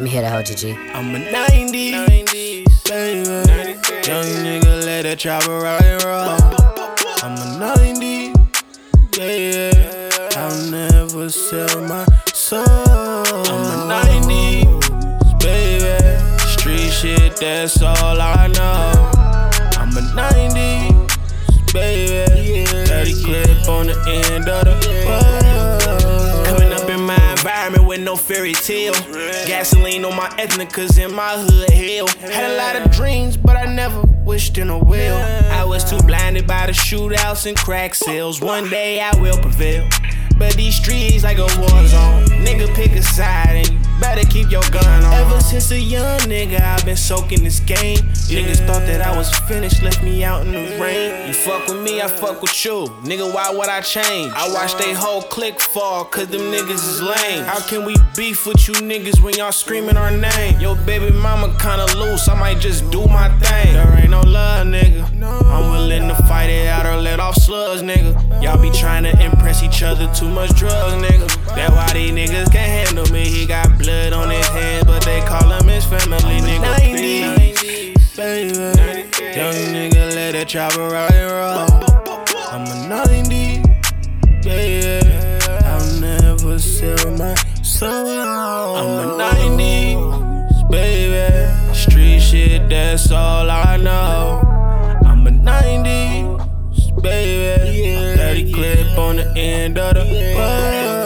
Let me hear that whole GG. I'm a 90s, baby. Young nigga, let that chopper rock and roll. I'm a 90s, baby. I'll never sell my soul. I'm a 90s, baby. Street shit, that's all I know. I'm a 90s, baby. 30 clip on the end of the fairy tale. Gasoline on my ethnic, cause in my hood, hell. Had a lot of dreams, but I never wished in a will. I was too blinded by the shootouts and crack sales. One day I will prevail. But these streets like a war zone. Nigga, pick a side and you better keep your gun on. Ever since a young nigga, I've been soaking this game. Niggas thought that I was finished, left me out in the rain. You fuck with me, I fuck with you. Nigga, why would I change? I watch they whole clique fall, cause them niggas is lame. How can we beef with you niggas when y'all screaming our name? Yo, baby mama kinda loose, I might just do my thing. There ain't no love, nigga. I'm willing to fight it out or let off slugs, nigga. Y'all be trying to too much drugs, nigga. That why these niggas can't handle me. He got blood on his hands, but they call him his family, nigga. 90s, baby. Young nigga, let that chopper rock and roll. I'm a 90s, baby. I'll never sell my soul. I'm a 90s, baby. Street shit, that's all I know. I'm a 90s, baby. 30 clip on the end of the pole.